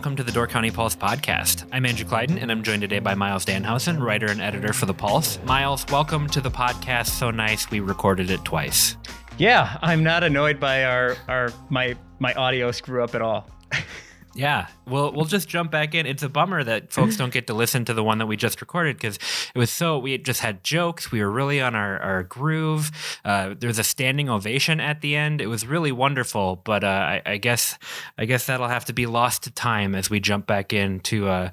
welcome to the Door County Pulse podcast. I'm Andrew Clyden and I'm joined today by Miles Danhausen, writer and editor for The Pulse. Miles, welcome to the podcast. So nice we recorded it twice. Yeah, I'm not annoyed by our our my my audio screw up at all. Yeah, we'll we'll just jump back in. It's a bummer that folks don't get to listen to the one that we just recorded because it was so we just had jokes. We were really on our our groove. Uh, there was a standing ovation at the end. It was really wonderful. But uh, I, I, guess I guess that'll have to be lost to time as we jump back in to uh,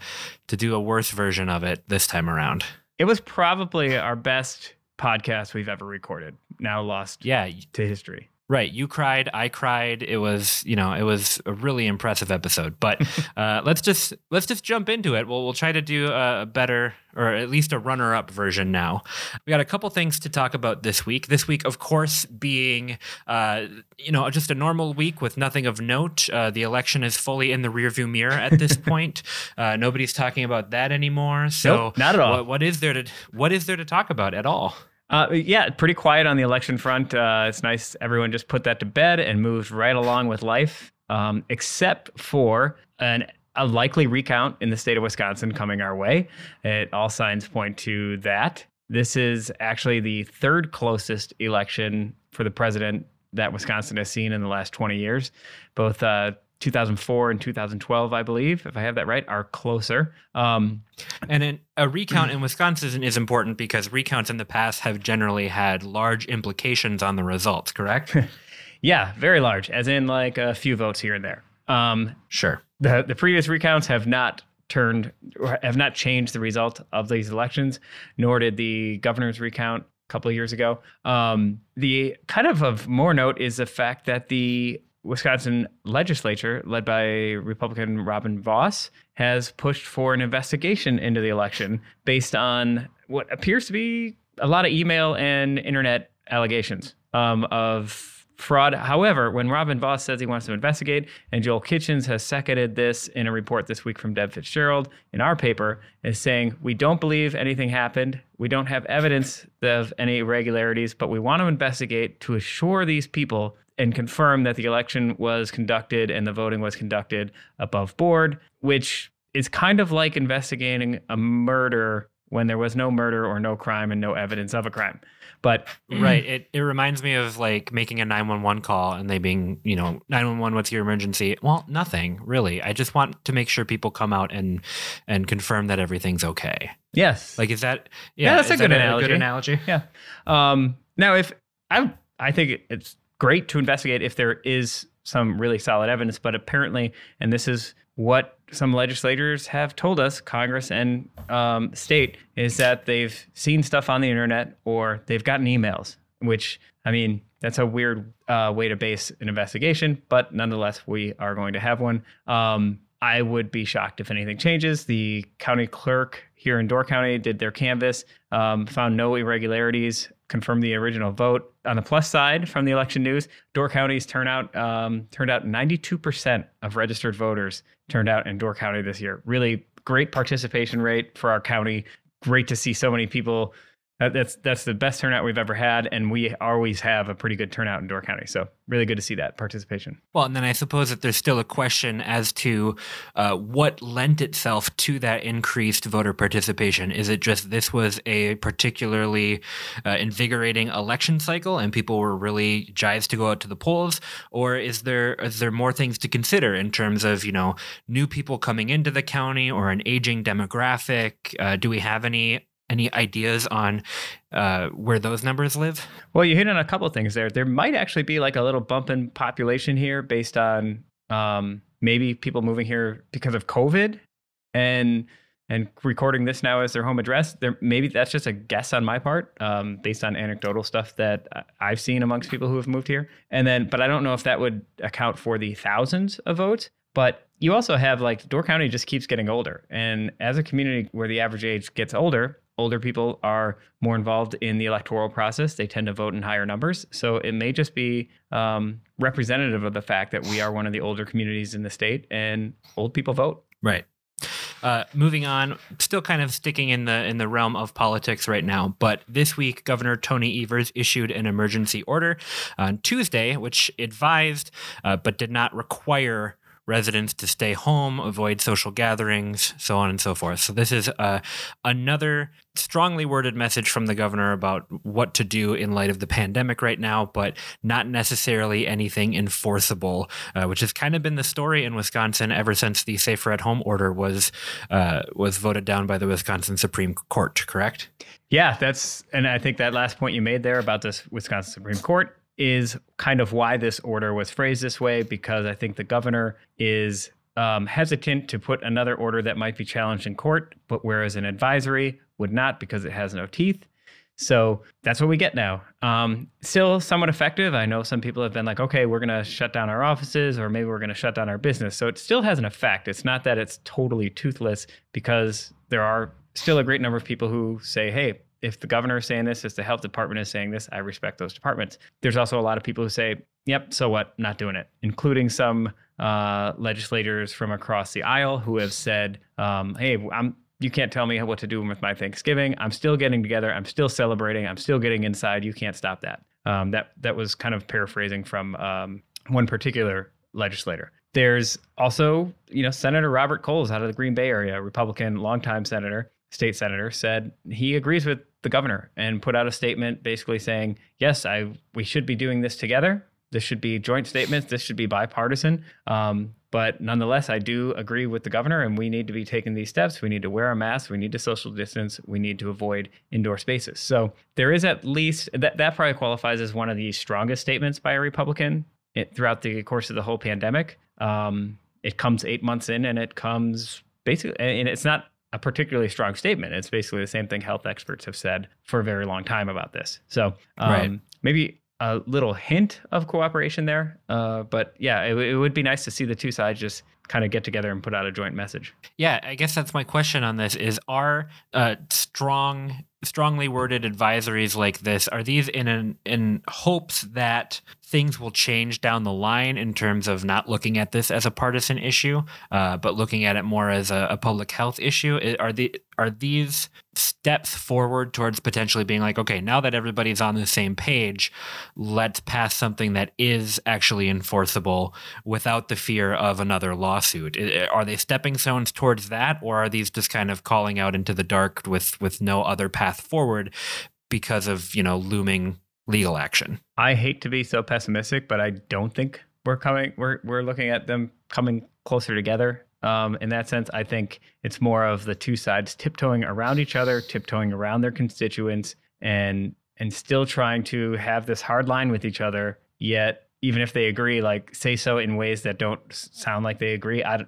to do a worse version of it this time around. It was probably our best podcast we've ever recorded. Now lost, yeah, to history. Right. You cried. I cried. It was, you know, it was a really impressive episode. But uh, let's just let's just jump into it. We'll we'll try to do a better or at least a runner-up version now. We got a couple things to talk about this week. This week, of course, being uh, you know just a normal week with nothing of note. Uh, the election is fully in the rearview mirror at this point. Uh, nobody's talking about that anymore. So nope, not at all. What, what is there to what is there to talk about at all? Uh, yeah, pretty quiet on the election front. Uh, it's nice everyone just put that to bed and moved right along with life, um, except for an, a likely recount in the state of Wisconsin coming our way. It all signs point to that. This is actually the third closest election for the president that Wisconsin has seen in the last 20 years. Both uh, 2004 and 2012, I believe, if I have that right, are closer. Um, and in, a recount in Wisconsin is important because recounts in the past have generally had large implications on the results, correct? yeah, very large, as in like a few votes here and there. Um, sure. The, the previous recounts have not turned, have not changed the result of these elections, nor did the governor's recount a couple of years ago. Um, the kind of of more note is the fact that the Wisconsin legislature, led by Republican Robin Vos, has pushed for an investigation into the election based on what appears to be a lot of email and internet allegations um, of fraud. However, when Robin Vos says he wants to investigate, and Joel Kitchens has seconded this in a report this week from Deb Fitzgerald in our paper, is saying we don't believe anything happened. We don't have evidence of any irregularities, but we want to investigate to assure these people and confirm that the election was conducted and the voting was conducted above board, which is kind of like investigating a murder when there was no murder or no crime and no evidence of a crime. But right, it, it reminds me of like making a 911 call and they being, you know, 911 what's your emergency? Well, nothing, really. I just want to make sure people come out and and confirm that everything's okay. Yes. Like is that yeah, yeah that's a good, that analogy. a good analogy. Yeah. Um now if I I think it's great to investigate if there is some really solid evidence, but apparently, and this is what some legislators have told us, Congress and um, state, is that they've seen stuff on the internet or they've gotten emails, which, I mean, that's a weird uh, way to base an investigation, but nonetheless, we are going to have one. Um, I would be shocked if anything changes. The county clerk here in Door County did their canvas, um, found no irregularities, confirmed the original vote. On the plus side from the election news, Door County's turnout um, turned out 92% of registered voters turned out in Door County this year. Really great participation rate for our county. Great to see so many people that's that's the best turnout we've ever had, and we always have a pretty good turnout in Door County. So really good to see that participation. Well, and then I suppose that there's still a question as to uh, what lent itself to that increased voter participation. Is it just this was a particularly uh, invigorating election cycle, and people were really jives to go out to the polls, or is there is there more things to consider in terms of you know new people coming into the county or an aging demographic? Uh, do we have any any ideas on uh, where those numbers live? Well, you hit on a couple things there. There might actually be like a little bump in population here based on um, maybe people moving here because of COVID and and recording this now as their home address. There maybe that's just a guess on my part, um, based on anecdotal stuff that I've seen amongst people who have moved here. And then, but I don't know if that would account for the thousands of votes. But you also have like Door County just keeps getting older, and as a community where the average age gets older, older people are more involved in the electoral process. They tend to vote in higher numbers. So it may just be um, representative of the fact that we are one of the older communities in the state and old people vote. Right. Uh, moving on, still kind of sticking in the in the realm of politics right now, but this week Governor Tony Evers issued an emergency order on Tuesday, which advised uh, but did not require residents to stay home, avoid social gatherings, so on and so forth. So, this is uh, another strongly worded message from the governor about what to do in light of the pandemic right now, but not necessarily anything enforceable, uh, which has kind of been the story in Wisconsin ever since the safer at home order was uh, was voted down by the Wisconsin Supreme Court. Correct? Yeah, that's and I think that last point you made there about this Wisconsin Supreme Court is kind of why this order was phrased this way, because I think the governor is um, hesitant to put another order that might be challenged in court, but whereas an advisory would not because it has no teeth. So that's what we get now. Um, still somewhat effective. I know some people have been like, okay, we're going to shut down our offices or maybe we're going to shut down our business. So it still has an effect. It's not that it's totally toothless because there are still a great number of people who say, hey, if the governor is saying this, if the health department is saying this, I respect those departments. There's also a lot of people who say, yep, so what, not doing it, including some uh, legislators from across the aisle who have said, um, hey, I'm, you can't tell me what to do with my Thanksgiving. I'm still getting together. I'm still celebrating. I'm still getting inside. You can't stop that. Um, that that was kind of paraphrasing from um, one particular legislator. There's also, you know, Senator Robert Cowles out of the Green Bay area, Republican, longtime senator, state senator, said he agrees with the governor and put out a statement basically saying, yes, I we should be doing this together. This should be joint statements. This should be bipartisan. Um, but nonetheless, I do agree with the governor, and we need to be taking these steps. We need to wear a mask. We need to social distance. We need to avoid indoor spaces. So there is at least that that probably qualifies as one of the strongest statements by a Republican it, throughout the course of the whole pandemic. Um, it comes eight months in, and it comes basically, and it's not a particularly strong statement. It's basically the same thing health experts have said for a very long time about this. So um, right. maybe a little hint of cooperation there. Uh, but yeah, it, it would be nice to see the two sides just kind of get together and put out a joint message. Yeah, I guess that's my question on this: is are uh, strong, strongly worded advisories like this are these in an, in hopes that things will change down the line in terms of not looking at this as a partisan issue, uh, but looking at it more as a, a, public health issue? Are the are these steps forward towards potentially being like, okay, now that everybody's on the same page, let's pass something that is actually enforceable without the fear of another lawsuit? Are they stepping stones towards that, or are these just kind of calling out into the dark with with no other path forward because of you know looming legal action. I hate to be so pessimistic, but I don't think we're coming. We're we're looking at them coming closer together. Um, in that sense, I think it's more of the two sides tiptoeing around each other, tiptoeing around their constituents, and and still trying to have this hard line with each other. Yet, even if they agree, like say so in ways that don't sound like they agree. I,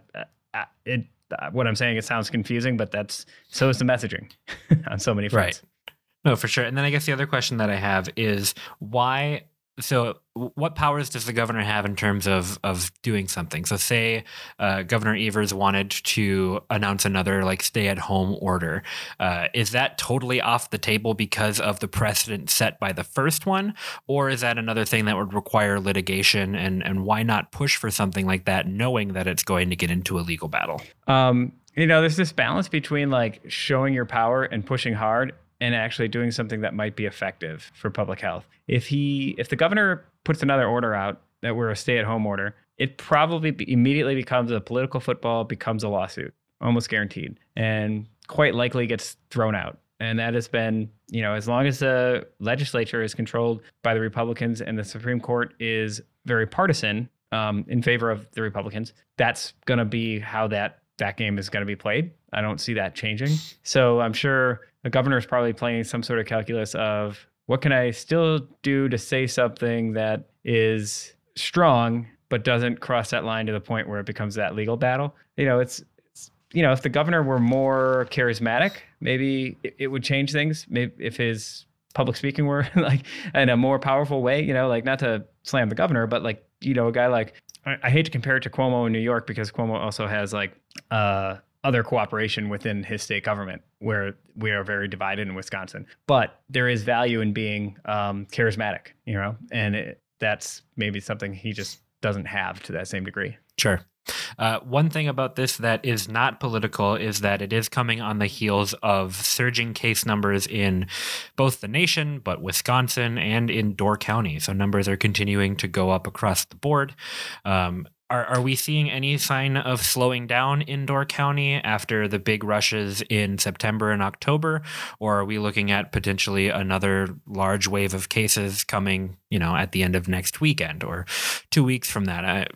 I it Uh, what I'm saying it sounds confusing, but that's so is the messaging on so many fronts. Right. No, for sure. And then I guess the other question that I have is why so what powers does the governor have in terms of of doing something? So say uh, governor evers wanted to announce another like stay at home order. Uh, is that totally off the table because of the precedent set by the first one? Or is that another thing that would require litigation and and why not push for something like that knowing that it's going to get into a legal battle? Um, you know there's this balance between like showing your power and pushing hard and actually doing something that might be effective for public health. If he if the governor puts another order out that we're a stay-at-home order, it probably immediately becomes a political football, becomes a lawsuit, almost guaranteed, and quite likely gets thrown out. And that has been, you know, as long as the legislature is controlled by the Republicans and the Supreme Court is very partisan um, in favor of the Republicans, that's going to be how that that game is going to be played. I don't see that changing. So I'm sure the governor is probably playing some sort of calculus of what can I still do to say something that is strong but doesn't cross that line to the point where it becomes that legal battle. You know, it's, it's you know, if the governor were more charismatic, maybe it, it would change things. Maybe if his public speaking were like in a more powerful way, you know, like not to slam the governor, but like, you know, a guy like I, I hate to compare it to Cuomo in New York because Cuomo also has like uh other cooperation within his state government, where we are very divided in Wisconsin. But there is value in being um, charismatic, you know, and it, that's maybe something he just doesn't have to that same degree. Sure. Uh, one thing about this that is not political is that it is coming on the heels of surging case numbers in both the nation, but Wisconsin and in Door County. So numbers are continuing to go up across the board. Um, are, are we seeing any sign of slowing down in Door County after the big rushes in September and October? Or are we looking at potentially another large wave of cases coming, you know, at the end of next weekend or two weeks from that? I,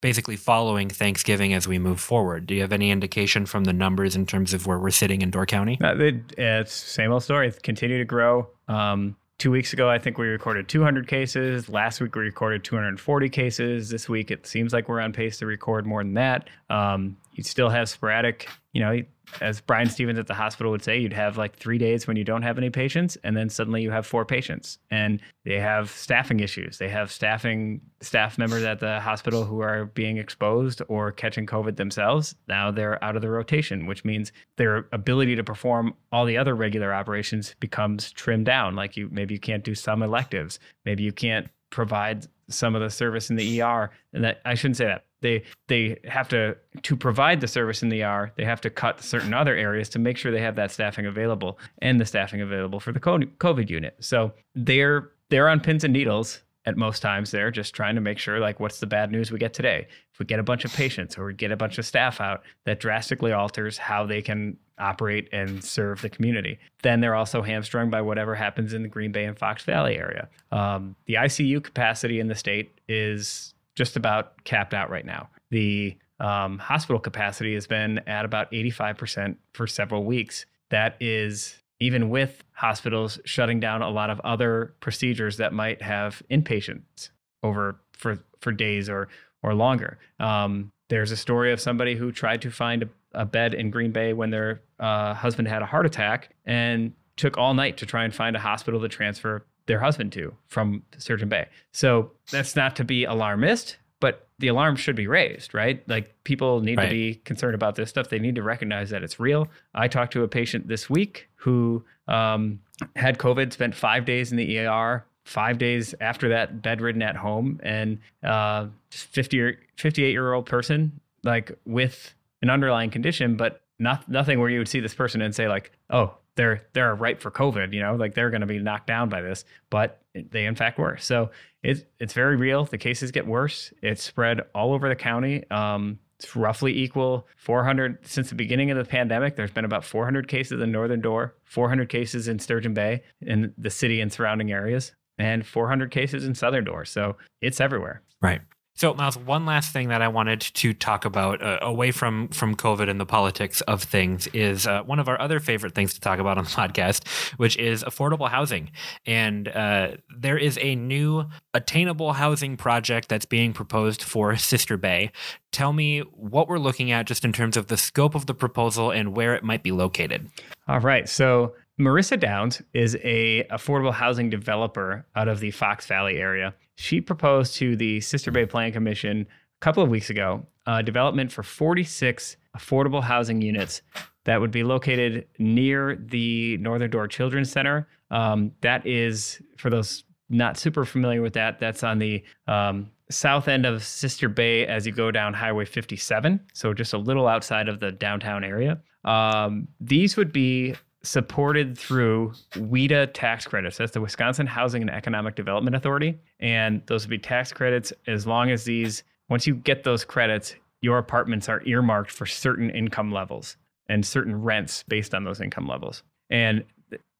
basically following Thanksgiving as we move forward. Do you have any indication from the numbers in terms of where we're sitting in Door County? Uh, it, it's same old story. It's continue to grow. Um, two weeks ago, I think we recorded 200 cases. Last week, we recorded 240 cases. This week, it seems like we're on pace to record more than that. Um, you still have sporadic, you know, as Brian Stephens at the hospital would say, you'd have like three days when you don't have any patients, and then suddenly you have four patients, and they have staffing issues. They have staffing staff members at the hospital who are being exposed or catching COVID themselves. Now they're out of the rotation, which means their ability to perform all the other regular operations becomes trimmed down. Like you, maybe you can't do some electives, maybe you can't provide some of the service in the ER, and that I shouldn't say that they they have to to provide the service in the ER. They have to cut certain other areas to make sure they have that staffing available and the staffing available for the COVID unit. So they're they're on pins and needles at most times. They're just trying to make sure like what's the bad news we get today. If we get a bunch of patients or we get a bunch of staff out, that drastically alters how they can operate and serve the community. Then they're also hamstrung by whatever happens in the Green Bay and Fox Valley area. Um, the ICU capacity in the state is just about capped out right now. The um, hospital capacity has been at about 85% for several weeks. That is even with hospitals shutting down a lot of other procedures that might have inpatients over for for days or or longer. Um, there's a story of somebody who tried to find a, a bed in Green Bay when their uh, husband had a heart attack and took all night to try and find a hospital to transfer their husband to from Sturgeon Bay. So that's not to be alarmist, but the alarm should be raised, right? Like people need right. to be concerned about this stuff. They need to recognize that it's real. I talked to a patient this week who um, had COVID, spent five days in the ER, five days after that, bedridden at home, and uh, 50 or 58 year old person, like with an underlying condition, but not nothing where you would see this person and say like, oh, they're they're ripe for COVID, you know, like they're going to be knocked down by this, but they in fact were. So it's it's very real. The cases get worse. It's spread all over the county. Um, it's roughly equal 400 since the beginning of the pandemic. There's been about 400 cases in Northern Door, 400 cases in Sturgeon Bay, in the city and surrounding areas, and 400 cases in Southern Door. So it's everywhere. Right. So, Miles, one last thing that I wanted to talk about uh, away from from COVID and the politics of things is uh, one of our other favorite things to talk about on the podcast, which is affordable housing. And uh, there is a new attainable housing project that's being proposed for Sister Bay. Tell me what we're looking at just in terms of the scope of the proposal and where it might be located. All right. So, Marissa Downs is a affordable housing developer out of the Fox Valley area she proposed to the Sister Bay Plan Commission a couple of weeks ago a development for 46 affordable housing units that would be located near the Northern Door Children's Center. Um, that is, for those not super familiar with that, that's on the um, south end of Sister Bay as you go down Highway 57. So just a little outside of the downtown area. Um, these would be supported through WHEDA tax credits. That's the Wisconsin Housing and Economic Development Authority. And those would be tax credits as long as these, once you get those credits, your apartments are earmarked for certain income levels and certain rents based on those income levels. And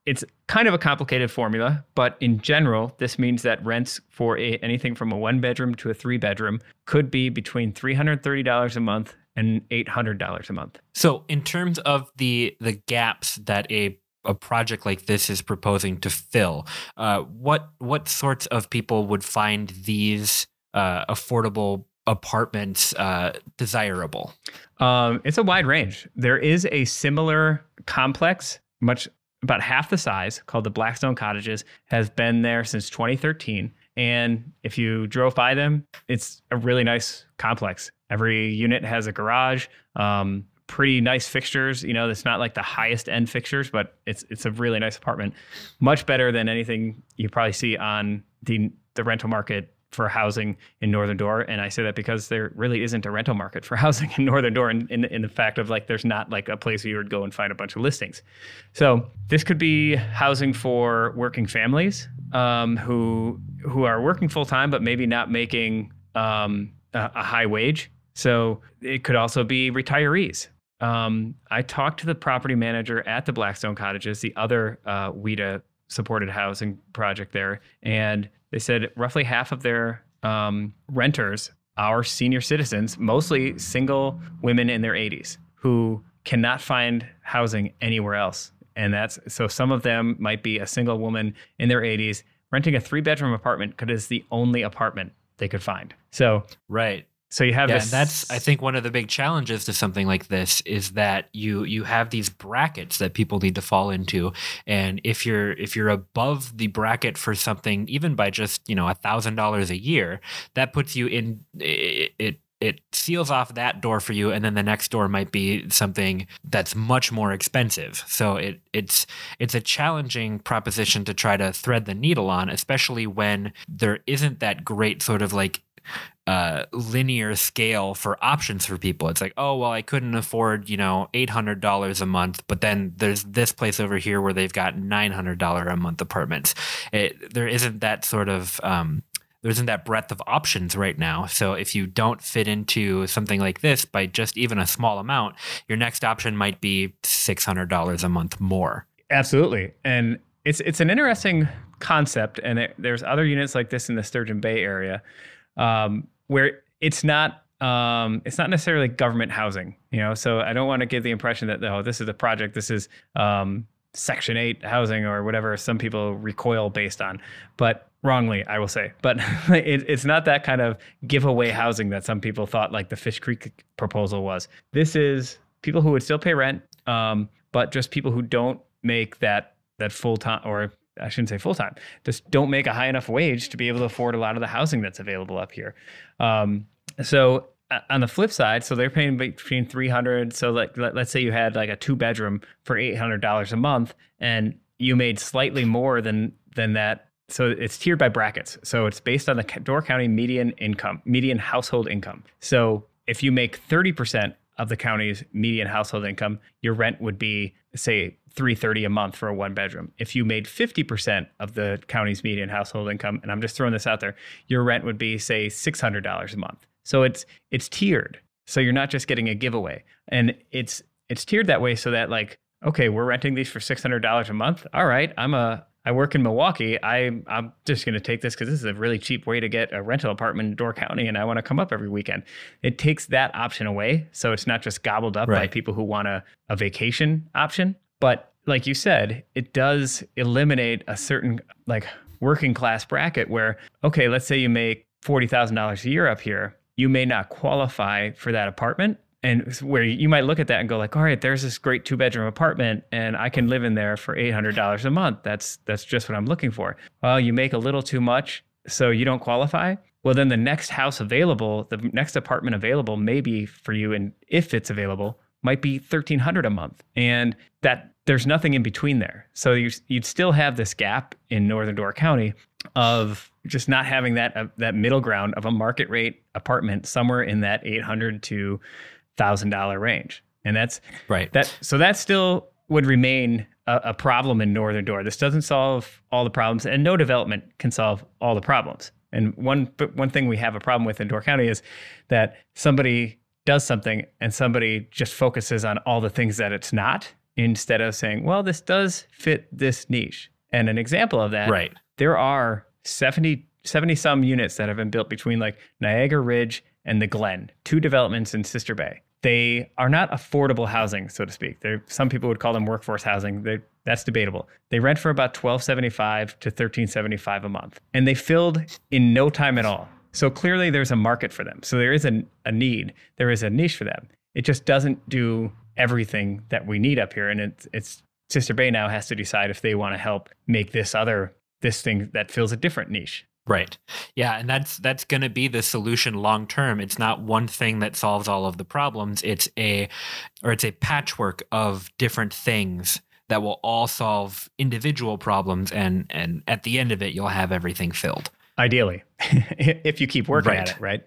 it's kind of a complicated formula, but in general, this means that rents for a, anything from a one bedroom to a three bedroom could be between $330 a month and $800 a month. So, in terms of the the gaps that a a project like this is proposing to fill, uh, what what sorts of people would find these uh, affordable apartments uh, desirable? Um, it's a wide range. There is a similar complex, much about half the size, called the Blackstone Cottages, has been there since 2013. And if you drove by them, it's a really nice complex. Every unit has a garage, um, pretty nice fixtures. You know, it's not like the highest end fixtures, but it's it's a really nice apartment. Much better than anything you probably see on the the rental market for housing in Northern Door. And I say that because there really isn't a rental market for housing in Northern Door in, in, in, the fact of like there's not like a place where you would go and find a bunch of listings. So this could be housing for working families um, who who are working full time but maybe not making um, a, a high wage. So it could also be retirees um, I talked to the property manager at the Blackstone Cottages, the other uh, WHEDA supported housing project there, and they said roughly half of their um, renters are senior citizens, mostly single women in their 80s who cannot find housing anywhere else. And that's so some of them might be a single woman in their 80s renting a three bedroom apartment because it's the only apartment they could find. So, right. So you have yeah, this. And that's I think one of the big challenges to something like this is that you you have these brackets that people need to fall into, and if you're if you're above the bracket for something, even by just you know a thousand dollars a year, that puts you in it, it it seals off that door for you and then the next door might be something that's much more expensive so it it's it's a challenging proposition to try to thread the needle on especially when there isn't that great sort of like uh, linear scale for options for people. It's like, oh, well, I couldn't afford, you know, $800 a month, but then there's this place over here where they've got $900 a month apartments. It, there isn't that sort of, um, there isn't that breadth of options right now. So if you don't fit into something like this by just even a small amount, your next option might be $600 a month more. Absolutely. And it's, it's an interesting concept. And it, there's other units like this in the Sturgeon Bay area um, where it's not um, it's not necessarily government housing, you know. So I don't want to give the impression that oh, this is a project, this is um, Section Eight housing or whatever some people recoil based on, but wrongly, I will say. But it, it's not that kind of giveaway housing that some people thought like the Fish Creek proposal was. This is people who would still pay rent, um, but just people who don't make that that full time or I shouldn't say full time, just don't make a high enough wage to be able to afford a lot of the housing that's available up here. Um, so uh, on the flip side, so they're paying between 300. So like, let, us say you had like a two bedroom for $800 a month and you made slightly more than, than that. So it's tiered by brackets. So it's based on the Door County median income, median household income. So if you make 30% of the county's median household income, your rent would be say 330 a month for a one bedroom. If you made 50% of the county's median household income, and I'm just throwing this out there, your rent would be say $600 a month. So it's it's tiered. So you're not just getting a giveaway. And it's it's tiered that way so that like okay, we're renting these for $600 a month. All right, I'm a I work in Milwaukee. I I'm just going to take this because this is a really cheap way to get a rental apartment in Door County, and I want to come up every weekend. It takes that option away, so it's not just gobbled up right. by people who want a, a vacation option. But like you said, it does eliminate a certain like working class bracket where okay, let's say you make forty thousand dollars a year up here, you may not qualify for that apartment and where you might look at that and go like all right there's this great two bedroom apartment and i can live in there for $800 a month. That's that's just what i'm looking for. Well you make a little too much so you don't qualify? Well then the next house available the next apartment available maybe for you and if it's available might be 1300 a month. And that there's nothing in between there. So you, you'd still have this gap in northern door county of just not having that uh, that middle ground of a market rate apartment somewhere in that 800 to thousand dollar range, and that's right. That so that still would remain a, a problem in Northern Door. This doesn't solve all the problems, and no development can solve all the problems. And one one thing we have a problem with in Door County is that somebody does something and somebody just focuses on all the things that it's not instead of saying, well, this does fit this niche. And an example of that, right. there are 70, 70 some units that have been built between like Niagara Ridge and the Glen, two developments in Sister Bay they are not affordable housing, so to speak. They're, some people would call them workforce housing. They, that's debatable. They rent for about twelve seventy five to thirteen seventy five a month, and they filled in no time at all. So clearly, there's a market for them. So there is a, a need. There is a niche for them. It just doesn't do everything that we need up here, and it's, it's Sister Bay now has to decide if they want to help make this other this thing that fills a different niche. Right. Yeah, and that's that's going to be the solution long term. It's not one thing that solves all of the problems. It's a or it's a patchwork of different things that will all solve individual problems and and at the end of it you'll have everything filled. Ideally. if you keep working Right. at it, right?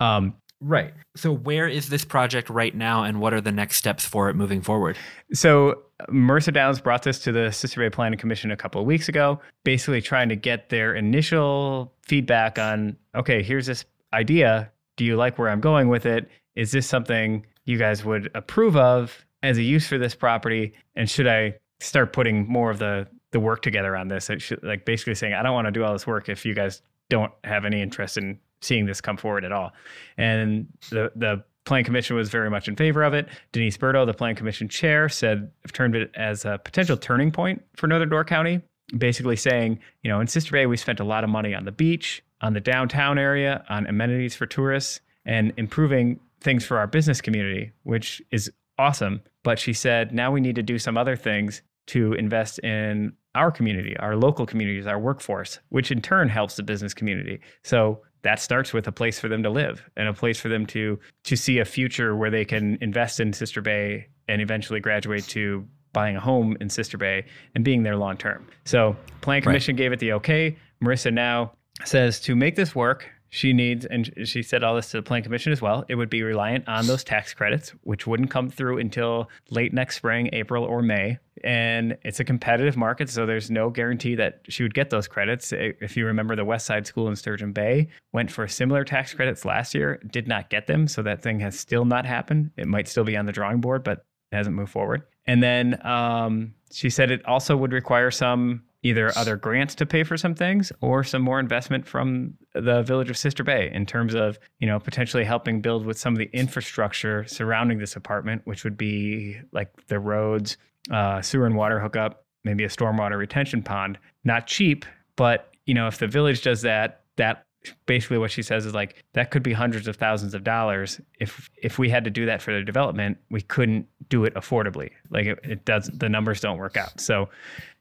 Um, Right. So where is this project right now and what are the next steps for it moving forward? So Marissa Downs brought this to the Sister Bay Planning Commission a couple of weeks ago, basically trying to get their initial feedback on, okay, here's this idea. Do you like where I'm going with it? Is this something you guys would approve of as a use for this property? And should I start putting more of the the work together on this? It should, like basically saying, I don't want to do all this work if you guys don't have any interest in seeing this come forward at all. And the the Plan Commission was very much in favor of it. Denise Bhirdo, the Plan Commission chair, said termed it as a potential turning point for Northern Door County, basically saying, you know, in Sister Bay, we spent a lot of money on the beach, on the downtown area, on amenities for tourists, and improving things for our business community, which is awesome. But she said, now we need to do some other things to invest in our community, our local communities, our workforce, which in turn helps the business community. So that starts with a place for them to live and a place for them to to see a future where they can invest in Sister Bay and eventually graduate to buying a home in Sister Bay and being there long term. So Plan Commission gave it the okay. Marissa now says to make this work, she needs, and she said all this to the Plan Commission as well. It would be reliant on those tax credits, which wouldn't come through until late next spring, April or May. And it's a competitive market, so there's no guarantee that she would get those credits. If you remember, the West Side School in Sturgeon Bay went for similar tax credits last year, did not get them, so that thing has still not happened. It might still be on the drawing board, but it hasn't moved forward. And then um, she said it also would require some either other grants to pay for some things or some more investment from the village of Sister Bay in terms of, you know, potentially helping build with some of the infrastructure surrounding this apartment, which would be like the roads, uh, sewer and water hookup, maybe a stormwater retention pond. Not cheap, but you know, if the village does that, that basically what she says is like that could be hundreds of thousands of dollars. If if we had to do that for the development we couldn't do it affordably. Like it, it does the numbers don't work out. So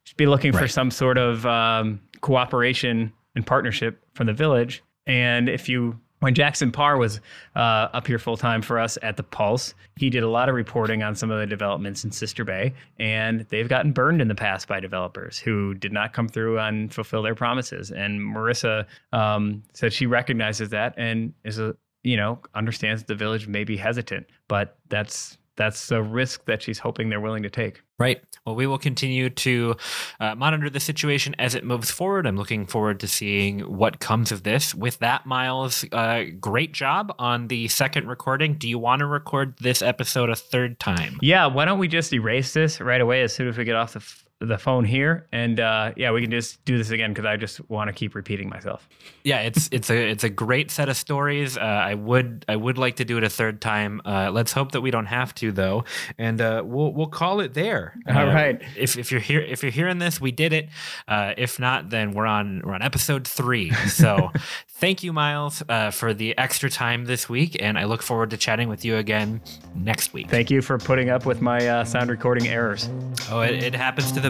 just be looking for some sort of um, cooperation and partnership from the village and if you when Jackson Parr was uh, up here full time for us at the Pulse, he did a lot of reporting on some of the developments in Sister Bay, and they've gotten burned in the past by developers who did not come through and fulfill their promises. And Marissa um, said she recognizes that and is a you know understands the village may be hesitant, but that's that's a risk that she's hoping they're willing to take. Right. Well, we will continue to uh, monitor the situation as it moves forward. I'm looking forward to seeing what comes of this. With that, Miles, uh, great job on the second recording. Do you want to record this episode a third time? Yeah, why don't we just erase this right away as soon as we get off the the phone here, and uh, yeah, we can just do this again because I just want to keep repeating myself. Yeah, it's it's a it's a great set of stories. Uh, I would I would like to do it a third time. Uh, let's hope that we don't have to though, and uh, we'll we'll call it there. All Uh, right. If if you're here if you're hearing this, we did it. Uh, if not, then we're on we're on episode three. So thank you, Miles, uh, for the extra time this week, and I look forward to chatting with you again next week. Thank you for putting up with my uh, sound recording errors. oh, it, it happens to the